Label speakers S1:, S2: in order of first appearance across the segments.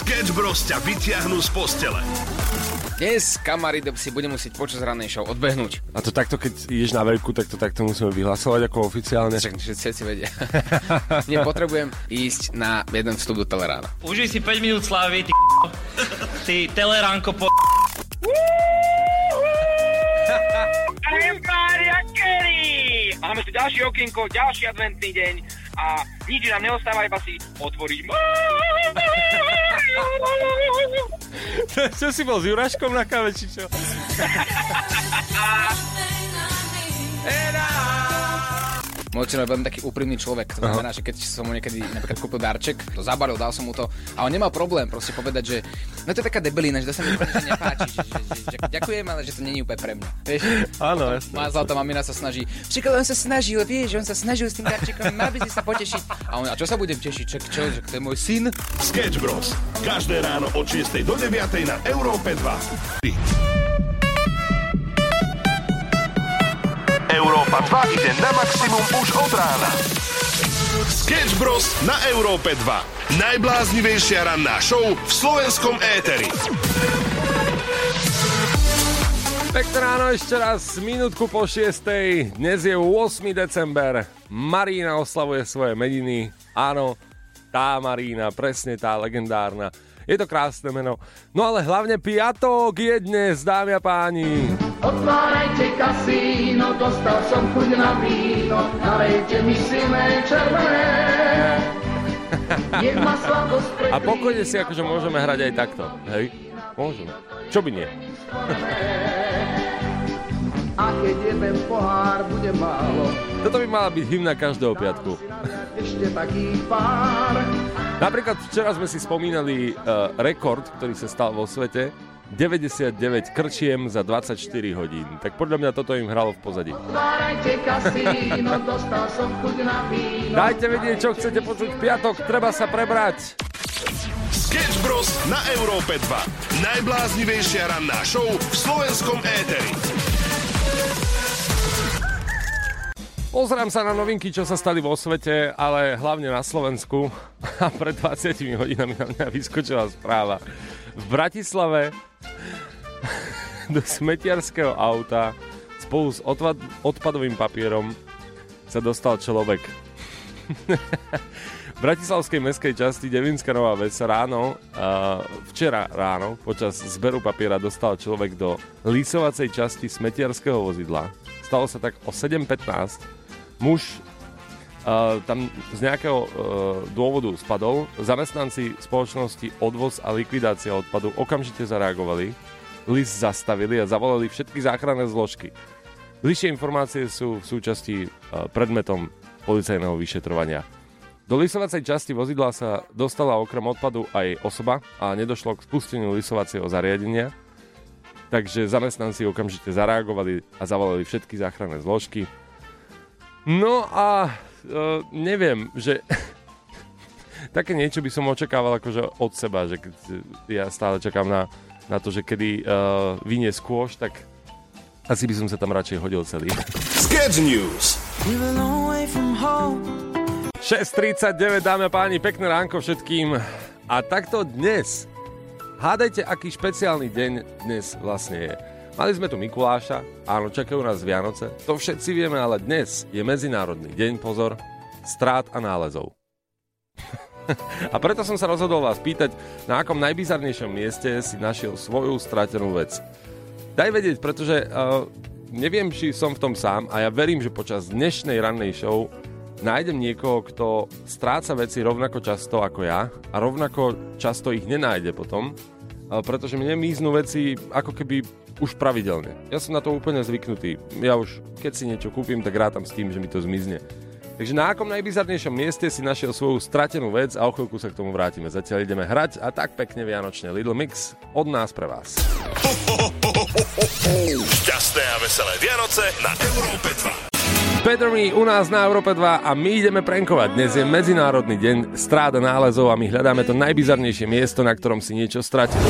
S1: Sketch Bros ťa vyťahnú z postele.
S2: Dnes, kamaráde, si budem musieť počas ranej show odbehnúť.
S3: A to takto, keď ideš na veľkú, tak to takto musíme vyhlasovať ako oficiálne.
S2: Však všetci vedia. Nie, potrebujem ísť na jeden vstup do Telerána.
S4: Užij si 5 minút slávy, ty Ty teleránko po...
S5: Máme tu ďalšie okienko, ďalší adventný deň a nič nám neostáva, iba si otvoriť.
S3: čo si bol s Juraškom na káve, či čo?
S2: Môj je veľmi taký úprimný človek. To znamená, že keď som mu niekedy napríklad kúpil darček, to zabalil, dal som mu to a on nemal problém proste povedať, že no to je taká debelina, že to sa mi úplne že nepáči, že, že, že, že, ďakujem, ale že to není úplne pre mňa. Vieš?
S3: Áno.
S2: Má zlatá mamina sa snaží. Však on sa snažil, vieš, on sa snažil s tým darčekom, mal by si sa potešiť. A on, a čo sa budem tešiť? Čak, čo, že to je môj syn?
S1: Sketch Bros. Každé ráno od 6 do 9 na Európe 2. Európa 2 ide na maximum už od rána. Sketch Bros. na Európe 2. Najbláznivejšia ranná show v slovenskom éteri.
S3: Pekné ráno ešte raz, minútku po 6. Dnes je 8. december. Marína oslavuje svoje meniny. Áno, tá Marína, presne tá legendárna. Je to krásne meno. No ale hlavne piatok je dnes, dámy a páni.
S6: Otvárajte kasíno, dostal som chuť na víno, nalejte mi silné červené.
S3: A pokojne si akože môžeme hrať aj takto, hej? Môžeme. Čo by nie?
S6: A keď jeden pohár bude málo.
S3: Toto by mala byť hymna každého piatku.
S6: Ešte taký pár.
S3: Napríklad včera sme si spomínali uh, rekord, ktorý sa stal vo svete. 99 krčiem za 24 hodín. Tak podľa mňa toto im hralo v pozadí. Dajte vedieť, čo chcete počuť v piatok, treba sa prebrať.
S1: Sketch Bros. na Európe 2. Najbláznivejšia ranná show v slovenskom éteri.
S3: Pozrám sa na novinky, čo sa stali vo svete, ale hlavne na Slovensku. A pred 20 hodinami na mňa vyskočila správa. V Bratislave do smetiarského auta spolu s odpad- odpadovým papierom sa dostal človek. v Bratislavskej meskej časti Devinská Nová Ves ráno, uh, včera ráno, počas zberu papiera dostal človek do lísovacej časti smetiarského vozidla. Stalo sa tak o 7.15 muž Uh, tam z nejakého uh, dôvodu spadol. Zamestnanci spoločnosti Odvoz a likvidácia odpadu okamžite zareagovali, list zastavili a zavolali všetky záchranné zložky. Bližšie informácie sú v súčasti uh, predmetom policajného vyšetrovania. Do lisovacej časti vozidla sa dostala okrem odpadu aj osoba a nedošlo k spusteniu lisovacieho zariadenia, takže zamestnanci okamžite zareagovali a zavolali všetky záchranné zložky. No a uh, neviem, že také niečo by som očakával akože od seba, že keď ja stále čakám na, na to, že kedy uh, vynie skôš, tak asi by som sa tam radšej hodil celý.
S1: Sketch News
S3: 6.39, dáme a páni, pekné ránko všetkým. A takto dnes, hádajte, aký špeciálny deň dnes vlastne je. Mali sme tu Mikuláša, áno, čakajú nás Vianoce, to všetci vieme, ale dnes je Medzinárodný deň, pozor, strát a nálezov. a preto som sa rozhodol vás pýtať, na akom najbizarnejšom mieste si našiel svoju stratenú vec. Daj vedieť, pretože uh, neviem, či som v tom sám a ja verím, že počas dnešnej rannej show nájdem niekoho, kto stráca veci rovnako často ako ja a rovnako často ich nenájde potom, uh, pretože mne míznú veci ako keby už pravidelne. Ja som na to úplne zvyknutý. Ja už, keď si niečo kúpim, tak rátam s tým, že mi to zmizne. Takže na akom najbizarnejšom mieste si našiel svoju stratenú vec a o chvíľku sa k tomu vrátime. Zatiaľ ideme hrať a tak pekne vianočne Little Mix od nás pre vás.
S1: Šťastné a veselé Vianoce na Európe 2.
S3: Peter Me u nás na Európe 2 a my ideme prenkovať. Dnes je Medzinárodný deň stráda nálezov a my hľadáme to najbizarnejšie miesto, na ktorom si niečo stratil.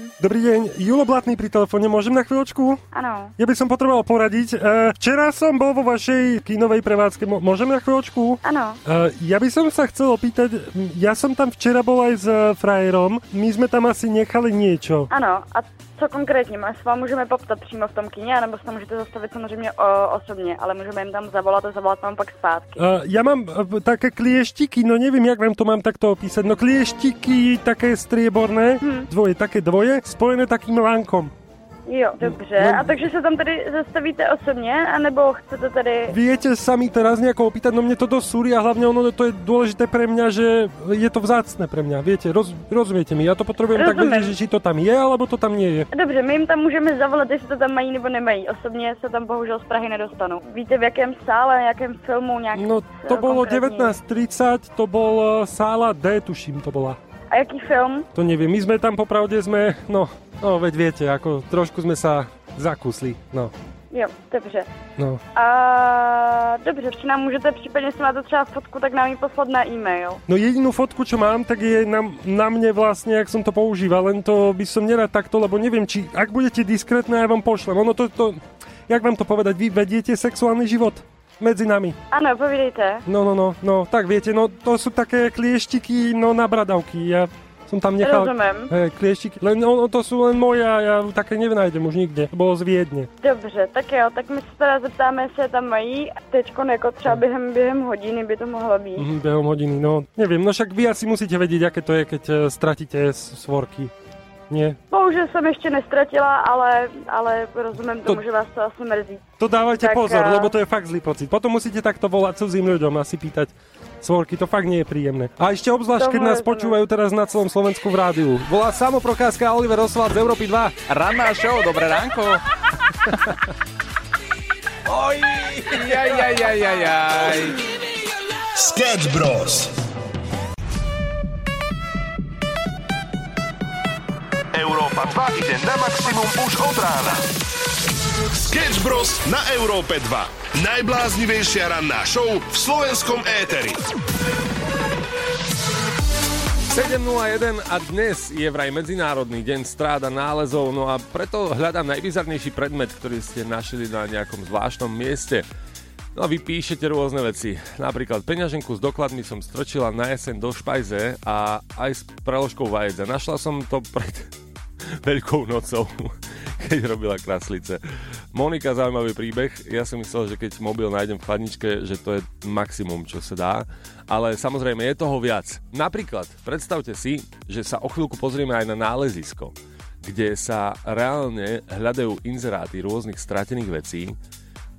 S7: Deň.
S8: Dobrý deň, Julo Blatný pri telefóne, môžem na chvíľočku?
S7: Ano.
S8: Ja by som potreboval poradiť. E, včera som bol vo vašej kinovej prevádzke, môžem na chvíľočku?
S7: Ano.
S8: E, ja by som sa chcel opýtať, ja som tam včera bol aj s e, frajerom, my sme tam asi nechali niečo.
S7: Ano, a co konkrétně? My se vám můžeme poptat přímo v tom kině, nebo se tam můžete zastavit samozřejmě o, osobně, ale můžeme jim tam zavolat a zavolat vám pak zpátky.
S8: E, ja mám e, také klieštiky, no neviem, jak vám to mám takto opísať, no klieštiky také strieborné, dvoje, také dvoje, spojené takým lánkom.
S7: Jo, dobře. A takže se tam tedy zastavíte osobně, anebo chcete tedy...
S8: Viete sa mi teraz nejako opýtať, no mne to dosť súri a hlavne ono to je dôležité pre mňa, že je to vzácne pre mňa, viete, roz, rozumiete mi, ja to potrebujem tak
S7: Rozumiem.
S8: vedieť, že či to tam je, alebo to tam nie je.
S7: Dobře, my jim tam můžeme zavolat, jestli to tam mají nebo nemají. Osobně se tam bohužel z Prahy nedostanou. Víte, v jakém sále, jakém filmu, nějak...
S8: No to
S7: eh,
S8: bolo
S7: konkrétně?
S8: 19.30, to bol eh, sála D, tuším to bola.
S7: A jaký film?
S8: To neviem, my sme tam popravde sme, no, no veď viete, ako trošku sme sa zakusli, no,
S7: Jo, dobře.
S8: no.
S7: A dobře, či nám můžete případně, jestli máte třeba fotku, tak nám ji poslat na e-mail.
S8: No jedinú fotku, čo mám, tak je na, na mne vlastne, jak som to používal, len to by som nerad takto, lebo neviem, či ak budete diskrétne, ja vám pošlem. Ono to, to, jak vám to povedať, vy vediete sexuálny život medzi nami.
S7: Ano, povídejte.
S8: No, no, no, no, tak viete, no to sú také klieštiky, no na bradavky, ja som tam nechal...
S7: Rozumím.
S8: Hej, klieštiky, len ono, to sú len moje a ja také nenájdem už nikde. To bolo z Viedne.
S7: Dobře, tak jo, tak my se teda zeptáme, jestli je tam mají. Teď jako třeba během, během hodiny by to mohlo být.
S8: Mhm, behom hodiny, no neviem, no však vy asi musíte vedieť, aké to je, keď eh, stratíte svorky. Nie?
S7: Bohužel jsem ještě nestratila, ale, ale rozumím
S8: To-
S7: tomu, že vás to asi mrzí.
S8: To dávajte
S7: Tak,
S8: pozor,
S7: eh,
S8: lebo to je fakt zlý pocit. Potom musíte takto volať cudzím ľuďom a si pýtať svorky, to fakt nie je príjemné. A ešte obzvlášť, keď nás
S7: rozumiem.
S8: počúvajú teraz na celom Slovensku v rádiu. Volá Samo Prokáska a Oliver Oswald z Európy 2.
S2: Ranná show, dobré ránko. Oj, jaj, jaj, jaj, jaj.
S1: Sketch Bros. Európa 2 ide na maximum už od rána. Sketch Bros. na Európe 2. Najbláznivejšia ranná show v slovenskom éteri.
S3: 7.01 a dnes je vraj Medzinárodný deň stráda nálezov, no a preto hľadám najbizarnejší predmet, ktorý ste našli na nejakom zvláštnom mieste. No a vy píšete rôzne veci. Napríklad peňaženku s dokladmi som strčila na jeseň do špajze a aj s preložkou vajec. A našla som to pred Veľkou nocou, keď robila kraslice. Monika, zaujímavý príbeh. Ja som myslel, že keď mobil nájdem v chladničke, že to je maximum, čo sa dá. Ale samozrejme, je toho viac. Napríklad, predstavte si, že sa o chvíľku pozrieme aj na nálezisko, kde sa reálne hľadajú inzeráty rôznych stratených vecí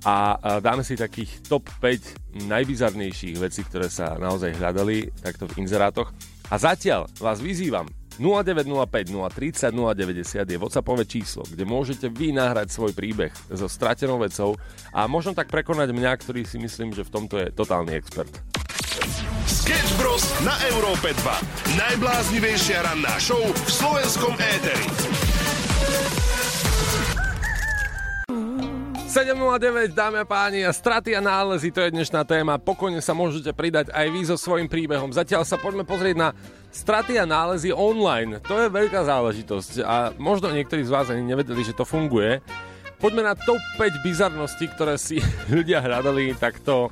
S3: a dáme si takých top 5 najbizarnejších vecí, ktoré sa naozaj hľadali takto v inzerátoch. A zatiaľ vás vyzývam, 0905 030 090 je WhatsAppové číslo, kde môžete vy nahrať svoj príbeh so stratenou vecou a možno tak prekonať mňa, ktorý si myslím, že v tomto je totálny expert.
S1: Sketch Bros. na Európe 2. Najbláznivejšia ranná show v slovenskom éteri.
S3: 7.09, dámy a páni, a straty a nálezy, to je dnešná téma. Pokojne sa môžete pridať aj vy so svojím príbehom. Zatiaľ sa poďme pozrieť na straty a nálezy online. To je veľká záležitosť a možno niektorí z vás ani nevedeli, že to funguje. Poďme na top 5 bizarností, ktoré si ľudia hľadali takto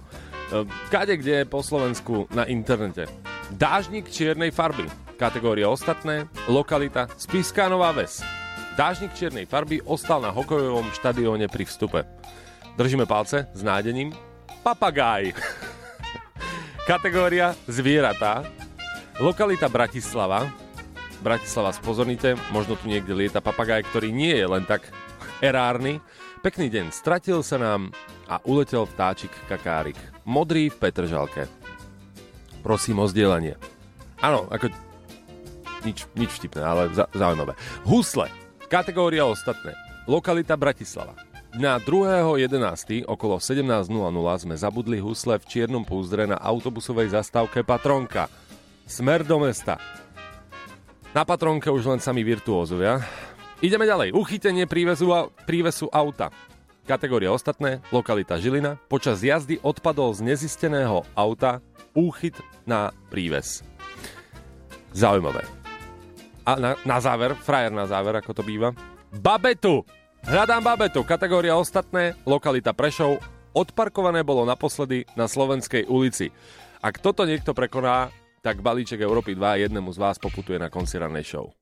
S3: eh, kade kde po Slovensku na internete. Dážnik čiernej farby. Kategória ostatné. Lokalita Spiská Nová Ves. Dážnik čiernej farby ostal na hokejovom štadióne pri vstupe. Držíme palce s nádením. Papagáj. Kategória zvieratá. Lokalita Bratislava. Bratislava spozornite, možno tu niekde lieta papagaj, ktorý nie je len tak erárny. Pekný deň, stratil sa nám a uletel vtáčik kakárik. Modrý v Petržalke. Prosím o zdieľanie. Áno, ako nič, nič vtipné, ale za, zaujímavé. Husle. Kategória ostatné. Lokalita Bratislava. Dňa 2.11. okolo 17.00 sme zabudli husle v čiernom púzdre na autobusovej zastávke Patronka. Smer do mesta. Na Patronke už len sami virtuózovia. Ideme ďalej. Uchytenie prívesu, au- prívesu auta. Kategória ostatné, lokalita Žilina. Počas jazdy odpadol z nezisteného auta úchyt na príves. Zaujímavé. A na, na záver, frajer na záver, ako to býva. Babetu! Hľadám babetu, kategória ostatné, lokalita Prešov. Odparkované bolo naposledy na Slovenskej ulici. Ak toto niekto prekoná, tak balíček Európy 2 jednému z vás poputuje na konci rannej show.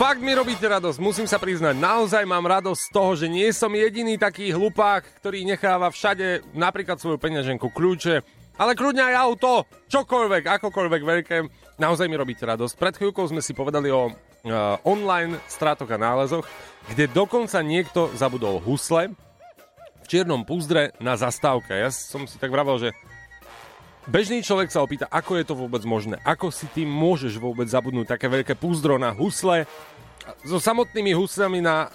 S3: Fakt mi robíte radosť, musím sa priznať. Naozaj mám radosť z toho, že nie som jediný taký hlupák, ktorý necháva všade napríklad svoju peňaženku, kľúče, ale kľudne aj auto, čokoľvek, akokoľvek veľké. Naozaj mi robíte radosť. Pred chvíľkou sme si povedali o online strátoch a nálezoch, kde dokonca niekto zabudol husle v čiernom púzdre na zastávke. Ja som si tak vravel, že Bežný človek sa opýta, ako je to vôbec možné. Ako si ty môžeš vôbec zabudnúť také veľké púzdro na husle so samotnými huslami na,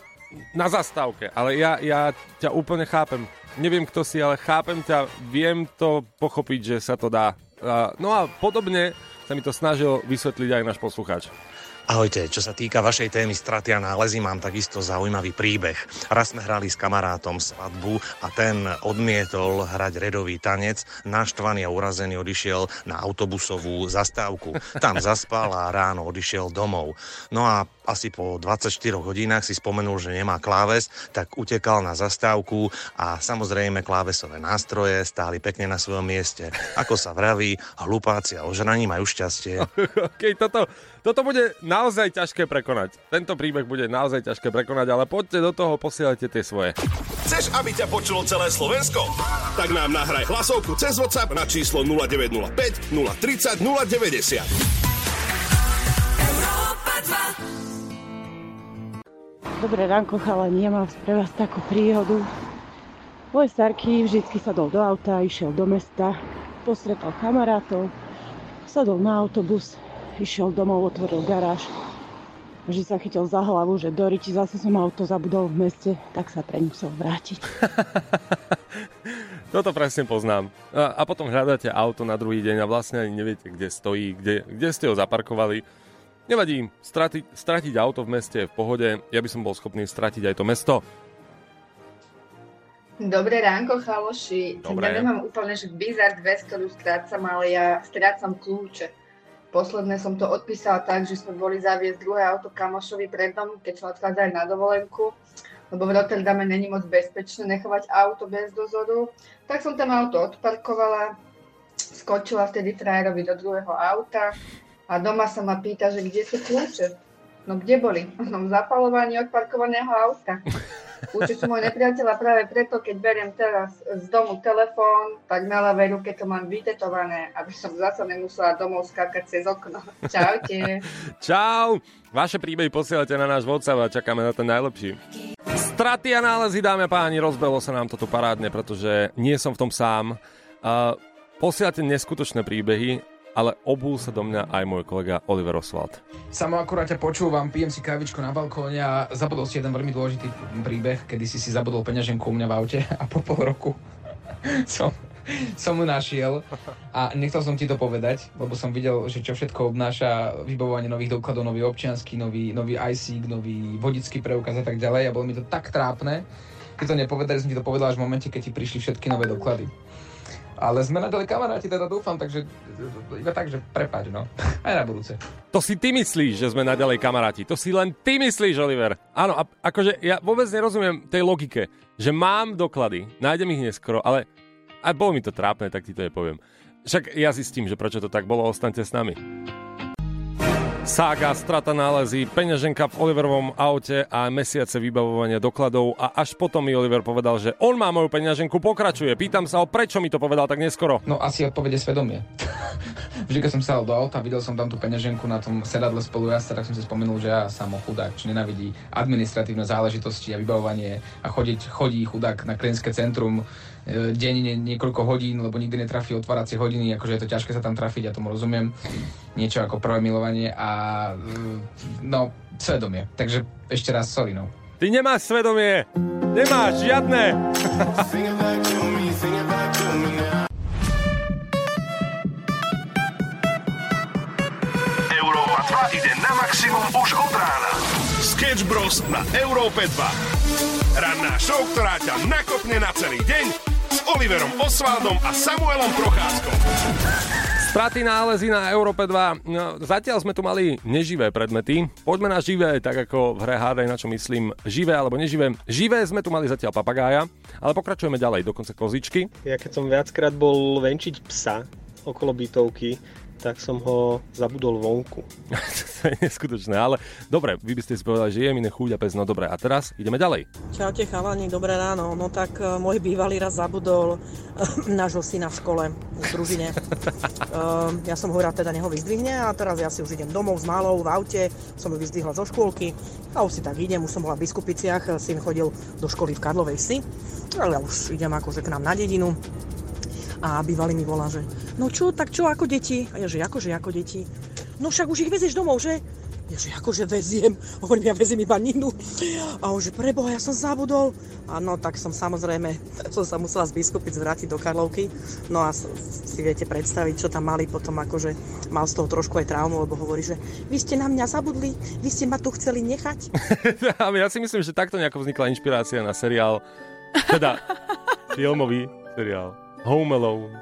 S3: na zastávke. Ale ja, ja ťa úplne chápem. Neviem, kto si, ale chápem ťa. Viem to pochopiť, že sa to dá. No a podobne sa mi to snažil vysvetliť aj náš poslucháč.
S9: Ahojte, čo sa týka vašej témy straty a nálezy, mám takisto zaujímavý príbeh. Raz sme hrali s kamarátom svadbu a ten odmietol hrať redový tanec, naštvaný a urazený odišiel na autobusovú zastávku. Tam zaspal a ráno odišiel domov. No a asi po 24 hodinách si spomenul, že nemá kláves, tak utekal na zastávku a samozrejme klávesové nástroje stáli pekne na svojom mieste. Ako sa vraví, hlupáci a ožraní majú šťastie.
S3: okay, toto, toto bude naozaj ťažké prekonať. Tento príbeh bude naozaj ťažké prekonať, ale poďte do toho, posielajte tie svoje.
S1: Chceš, aby ťa počulo celé Slovensko? Tak nám nahraj hlasovku cez WhatsApp na číslo 0905 030 090.
S10: Dobré ránko, chalani, ja mám pre vás takú príhodu. Môj starky vždy sadol do auta, išiel do mesta, postretol kamarátov, sadol na autobus, išiel domov, otvoril garáž. Vždy sa chytil za hlavu, že do Riči zase som auto zabudol v meste, tak sa pre musel vrátiť.
S3: Toto presne poznám. A, a potom hľadáte auto na druhý deň a vlastne ani neviete, kde stojí, kde, kde ste ho zaparkovali Nevadí, stratiť, stratiť auto v meste je v pohode, ja by som bol schopný stratiť aj to mesto.
S11: Dobré ránko, chaloši.
S3: Dobre.
S11: Ja nemám úplne, že bizar vec, ktorú strácam, ale ja strácam kľúče. Posledné som to odpísala tak, že sme boli zaviesť druhé auto kamošovi pred dom, keď sme odchádzali na dovolenku, lebo v Rotterdame není moc bezpečné nechovať auto bez dozoru. Tak som tam auto odparkovala, skočila vtedy frajerovi do druhého auta, a doma sa ma pýta, že kde sú kľúče. No kde boli? No v zapalovaní odparkovaného auta. Sú môj nepriateľ a práve preto, keď beriem teraz z domu telefón, tak na ľavej ruke to mám vytetované, aby som zase nemusela domov skákať cez okno. Čaute.
S3: Čau. Vaše príbehy posielate na náš WhatsApp a čakáme na ten najlepší. Straty a nálezy, dámy a páni, rozbelo sa nám to tu parádne, pretože nie som v tom sám. Uh, posielate neskutočné príbehy ale obul sa do mňa aj môj kolega Oliver Oswald.
S2: Samo akurát ťa počúvam, pijem si kávičku na balkóne a zabudol si jeden veľmi dôležitý príbeh, kedy si si zabudol peňaženku u mňa v aute a po pol roku som, som mu našiel a nechcel som ti to povedať, lebo som videl, že čo všetko obnáša vybavovanie nových dokladov, nový občiansky, nový, nový IC, nový vodický preukaz a tak ďalej a bolo mi to tak trápne, keď to nepovedali, som ti to povedal až v momente, keď ti prišli všetky nové doklady. Ale sme nadali kamaráti, teda dúfam, takže iba tak, že prepáč, no. Aj na budúce.
S3: To si ty myslíš, že sme naďalej kamaráti. To si len ty myslíš, Oliver. Áno, a akože ja vôbec nerozumiem tej logike, že mám doklady, nájdem ich neskoro, ale aj bolo mi to trápne, tak ti to nepoviem. Však ja zistím, že prečo to tak bolo, ostaňte s nami. Sága, strata nálezy, peňaženka v Oliverovom aute a mesiace vybavovania dokladov a až potom mi Oliver povedal, že on má moju peňaženku, pokračuje. Pýtam sa ho, prečo mi to povedal tak neskoro.
S2: No asi odpovede svedomie. Vždy, keď som sa do auta, videl som tam tú peňaženku na tom sedadle spolujazda, tak som si spomenul, že ja samo chudák, či nenavidí administratívne záležitosti a vybavovanie a chodiť, chodí chudák na klientské centrum e, deň niekoľko hodín, lebo nikdy netrafí otváracie hodiny, akože je to ťažké sa tam trafiť, ja tomu rozumiem. Niečo ako prvé milovanie a e, no, svedomie. Takže ešte raz sorry, no.
S3: Ty nemáš svedomie! Nemáš žiadne!
S1: Európa 2 ide na maximum už od rána. Sketch Bros. na Európe 2. Ranná show, ktorá ťa nakopne na celý deň s Oliverom Osvaldom a Samuelom Procházkom.
S3: Straty nálezy na Európe 2. No, zatiaľ sme tu mali neživé predmety. Poďme na živé, tak ako v hre hádaj, na čo myslím živé alebo neživé. Živé sme tu mali zatiaľ papagája, ale pokračujeme ďalej, dokonca kozičky.
S12: Ja keď som viackrát bol venčiť psa okolo bytovky, tak som ho zabudol vonku.
S3: to je neskutočné, ale dobre, vy by ste si povedali, že je mi nechúť a pes, no dobre, a teraz ideme ďalej.
S13: Čaute chalani, dobré ráno. No tak uh, môj bývalý raz zabudol uh, nášho syna v škole, v družine. uh, ja som ho rád teda neho vyzdvihne a teraz ja si už idem domov s malou v aute, som ju vyzdvihla zo škôlky a už si tak idem, už som bola v Biskupiciach, syn chodil do školy v Karlovej Vsi, ale ja už idem akože k nám na dedinu a bývalý mi volá, že no čo, tak čo ako deti? A ja, že akože ako deti? No však už ich vezieš domov, že? Ja, že akože veziem, hovorím, ja veziem iba Ninu. A on, že preboha, ja som zabudol. A no, tak som samozrejme, som sa musela z Biskupic vrátiť do Karlovky. No a si viete predstaviť, čo tam mali potom, akože mal z toho trošku aj traumu, lebo hovorí, že vy ste na mňa zabudli, vy ste ma tu chceli nechať.
S3: ja si myslím, že takto nejako vznikla inšpirácia na seriál, teda filmový seriál. Home Alone.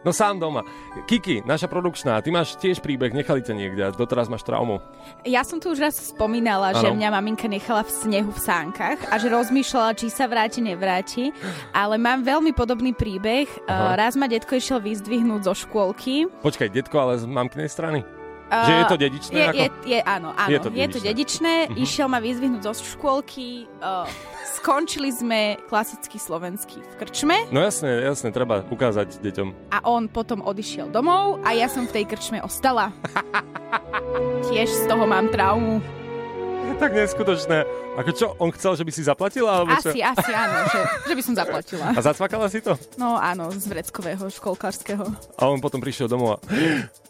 S3: No sám doma. Kiki, naša produkčná, ty máš tiež príbeh, nechali ťa niekde a doteraz máš traumu.
S14: Ja som tu už raz spomínala, ano. že mňa maminka nechala v snehu v sánkach a že rozmýšľala, či sa vráti, nevráti. Ale mám veľmi podobný príbeh. Aha. Raz ma detko išiel vyzdvihnúť zo škôlky.
S3: Počkaj, detko, ale z mamkinej strany? Uh, že je to dedičné?
S14: Je,
S3: ako?
S14: je, je, áno, áno, je to dedičné. Je to dedičné. Uh-huh. Išiel ma vyzvihnúť zo škôlky. Uh, skončili sme klasický slovenský v krčme.
S3: No jasne, jasne, treba ukázať deťom.
S14: A on potom odišiel domov a ja som v tej krčme ostala. Tiež z toho mám traumu.
S3: Tak neskutočné. Ako čo, on chcel, že by si zaplatila? Alebo
S14: asi,
S3: čo?
S14: asi áno, že, že by som zaplatila.
S3: A zacvakala si to?
S14: No áno, z vreckového, školkárskeho.
S3: A on potom prišiel domov a...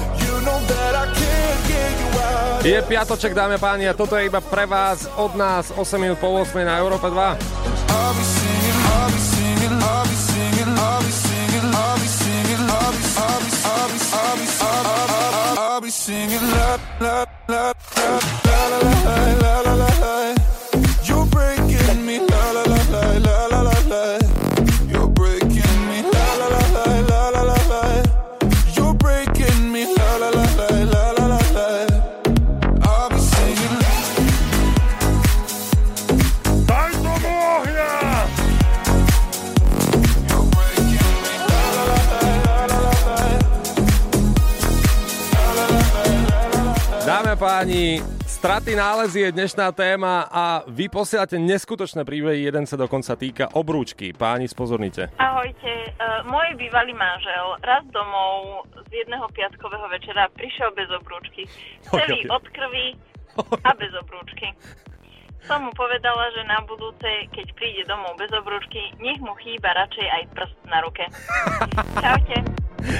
S3: Je piatoček, dáme páni, a toto je iba pre vás od nás 8 minút po 8 na Európe 2. I'll be singing, la la la la la la la la la páni, straty nálezy je dnešná téma a vy posielate neskutočné príbehy, jeden sa dokonca týka obrúčky. Páni, spozornite.
S15: Ahojte, uh, môj bývalý manžel raz domov z jedného piatkového večera prišiel bez obrúčky. Celý od krvi a bez obrúčky. Som mu povedala, že na budúce, keď príde domov bez obrúčky, nech mu chýba radšej aj prst na ruke. Čaute.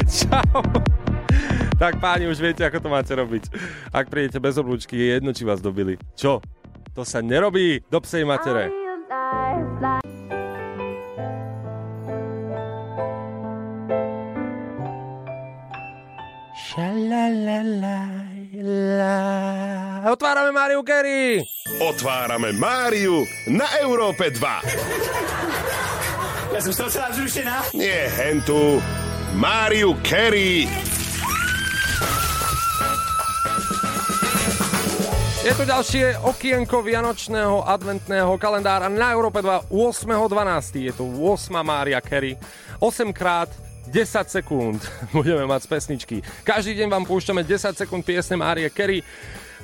S3: Čau. Tak páni, už viete, ako to máte robiť. Ak prídete bez oblúčky, je jedno, či vás dobili. Čo? To sa nerobí do psej matere. Otvárame Máriu Kerry!
S1: Otvárame Máriu na Európe 2.
S16: Ja som celá zrušená.
S1: Nie, hentu. Máriu Kerry
S3: Je to ďalšie okienko vianočného adventného kalendára na Európe 2 8.12. Je to 8. Mária Kerry. 8 krát 10 sekúnd budeme mať z pesničky. Každý deň vám púšťame 10 sekúnd piesne Márie Kerry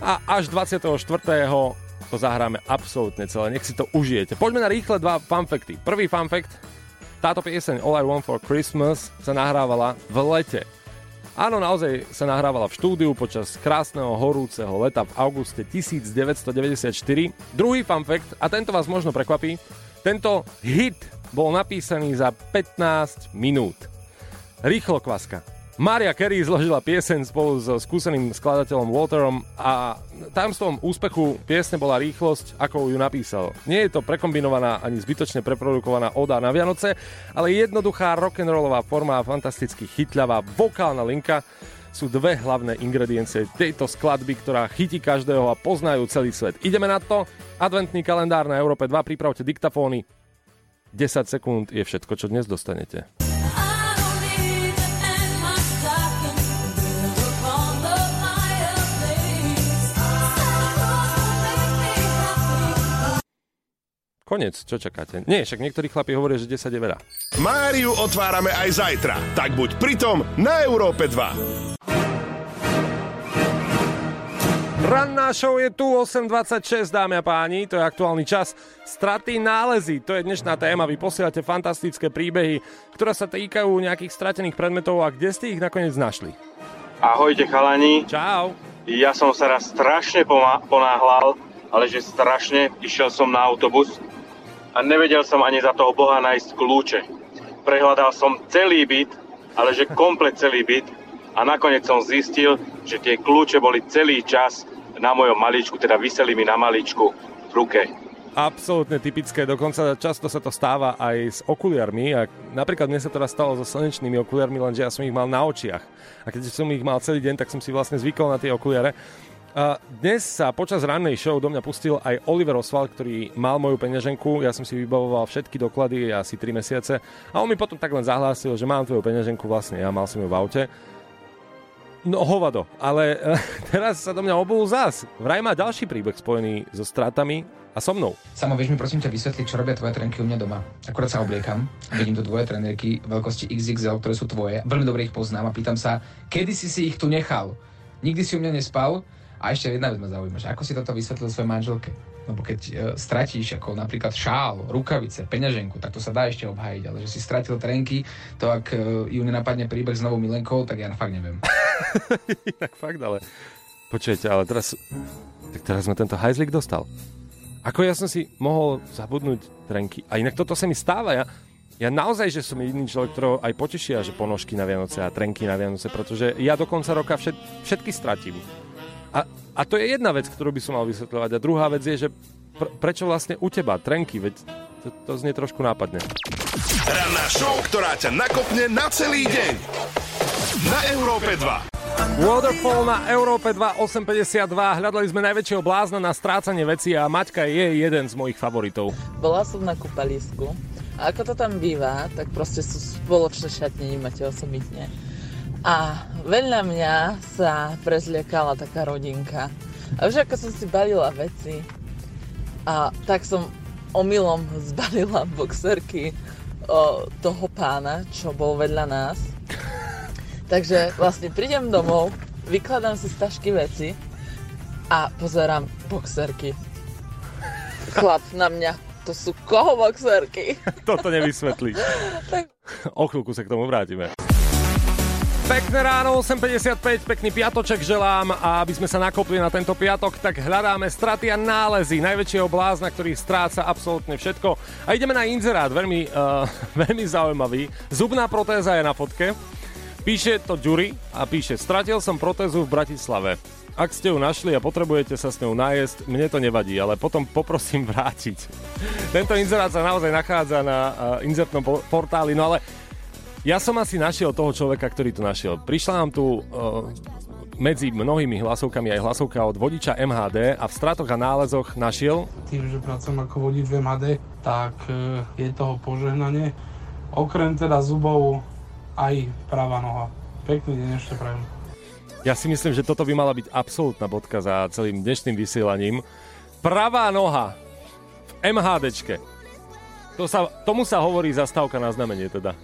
S3: a až 24. to zahráme absolútne celé. Nech si to užijete. Poďme na rýchle dva fanfekty. Prvý fanfekt. Táto pieseň All I Want For Christmas sa nahrávala v lete Áno, naozaj sa nahrávala v štúdiu počas krásneho horúceho leta v auguste 1994. Druhý fun fact, a tento vás možno prekvapí, tento hit bol napísaný za 15 minút. Rýchlo kvaska. Maria Carey zložila pieseň spolu so skúseným skladateľom Walterom a tajomstvom úspechu piesne bola rýchlosť, ako ju napísal. Nie je to prekombinovaná ani zbytočne preprodukovaná oda na Vianoce, ale jednoduchá rock'n'rollová forma a fantasticky chytľavá vokálna linka sú dve hlavné ingrediencie tejto skladby, ktorá chytí každého a poznajú celý svet. Ideme na to. Adventný kalendár na Európe 2, pripravte diktafóny. 10 sekúnd je všetko, čo dnes dostanete. Konec, čo čakáte? Nie, však niektorí chlapi hovoria, že 10 je veľa.
S1: Máriu otvárame aj zajtra, tak buď pritom na Európe 2.
S3: Ranná show je tu, 8.26, dámy a páni, to je aktuálny čas. Straty nálezy, to je dnešná téma. Vy posielate fantastické príbehy, ktoré sa týkajú nejakých stratených predmetov a kde ste ich nakoniec našli?
S16: Ahojte chalani.
S3: Čau.
S16: Ja som sa raz strašne ponáhľal, ale že strašne. Išiel som na autobus a nevedel som ani za toho boha nájsť kľúče. Prehľadal som celý byt, ale že komplet celý byt a nakoniec som zistil, že tie kľúče boli celý čas na mojom maličku, teda vyseli mi na maličku v ruke.
S3: Absolútne typické, dokonca často sa to stáva aj s okuliarmi. A napríklad mne sa to stalo so slnečnými okuliarmi, lenže ja som ich mal na očiach. A keď som ich mal celý deň, tak som si vlastne zvykol na tie okuliare. A dnes sa počas rannej show do mňa pustil aj Oliver Oswald, ktorý mal moju peňaženku. Ja som si vybavoval všetky doklady asi 3 mesiace. A on mi potom tak len zahlásil, že mám tvoju peňaženku vlastne, ja mal som ju v aute. No hovado, ale teraz sa do mňa obul zás. Vraj má ďalší príbeh spojený so stratami a so mnou.
S2: Samo, vieš mi prosím ťa vysvetliť, čo robia tvoje trenky u mňa doma. Akurát sa obliekam, vidím tu dvoje trenérky veľkosti XXL, ktoré sú tvoje. Veľmi dobre ich poznám a pýtam sa, kedy si si ich tu nechal? Nikdy si u mňa nespal? A ešte jedna vec ma zaujíma, ako si toto vysvetlil svojej manželke? Lebo keď e, stratíš ako napríklad šál, rukavice, peňaženku, tak to sa dá ešte obhájiť, ale že si stratil trenky, to ak e, ju nenapadne príbeh s novou milenkou, tak ja fakt neviem.
S3: Inak fakt, ale počujete, ale teraz, tak teraz sme tento hajzlik dostal. Ako ja som si mohol zabudnúť trenky. A inak toto sa mi stáva. Ja, ja naozaj, že som jediný človek, ktorého aj potešia, že ponožky na Vianoce a trenky na Vianoce, pretože ja do konca roka všet, všetky stratím. A, a to je jedna vec, ktorú by som mal vysvetľovať. A druhá vec je, že pr- prečo vlastne u teba trenky, veď to, to znie trošku nápadne.
S1: Ranná show, ktorá ťa nakopne na celý deň. Na Európe 2.
S3: Waterfall na Európe 2 852. Hľadali sme najväčšieho blázna na strácanie veci a Maťka je jeden z mojich favoritov.
S17: Bola som na kúpalisku a ako to tam býva, tak proste sú spoločné šatne, nemáte osobitne. A veľa mňa sa prezliekala taká rodinka. A už ako som si balila veci, a tak som omylom zbalila boxerky o, toho pána, čo bol vedľa nás. Takže vlastne prídem domov, vykladám si z tašky veci a pozerám boxerky. Chlap na mňa, to sú koho boxerky?
S3: Toto nevysvetlíš. O chvíľku sa k tomu vrátime. Pekné ráno, 8.55, pekný piatoček želám a aby sme sa nakopli na tento piatok, tak hľadáme straty a nálezy najväčšieho blázna, ktorý stráca absolútne všetko. A ideme na inzerát, veľmi, uh, veľmi zaujímavý. Zubná protéza je na fotke. Píše to Jury a píše, stratil som protézu v Bratislave. Ak ste ju našli a potrebujete sa s ňou nájsť, mne to nevadí, ale potom poprosím vrátiť. Tento inzerát sa naozaj nachádza na uh, inzertnom portáli, no ale ja som asi našiel toho človeka, ktorý to našiel. Prišla nám tu uh, medzi mnohými hlasovkami aj hlasovka od vodiča MHD a v stratoch a nálezoch našiel...
S18: Tým, že pracujem ako vodič v MHD, tak uh, je toho požehnanie. Okrem teda zubov aj pravá noha. Pekný deň ešte prajem.
S3: Ja si myslím, že toto by mala byť absolútna bodka za celým dnešným vysielaním. Pravá noha v MHDčke. To sa, tomu sa hovorí zastávka na znamenie teda.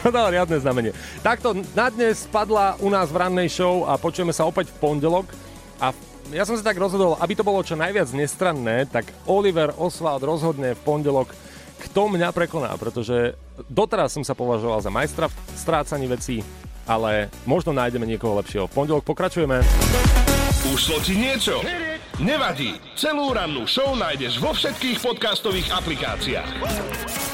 S3: To dal riadne znamenie. Takto na dnes spadla u nás v rannej show a počujeme sa opäť v pondelok. A ja som sa tak rozhodol, aby to bolo čo najviac nestranné, tak Oliver Oswald rozhodne v pondelok, kto mňa prekoná, pretože doteraz som sa považoval za majstra v strácaní vecí, ale možno nájdeme niekoho lepšieho. V pondelok pokračujeme.
S1: Ušlo ti niečo? Nevadí. Celú rannú show nájdeš vo všetkých podcastových aplikáciách.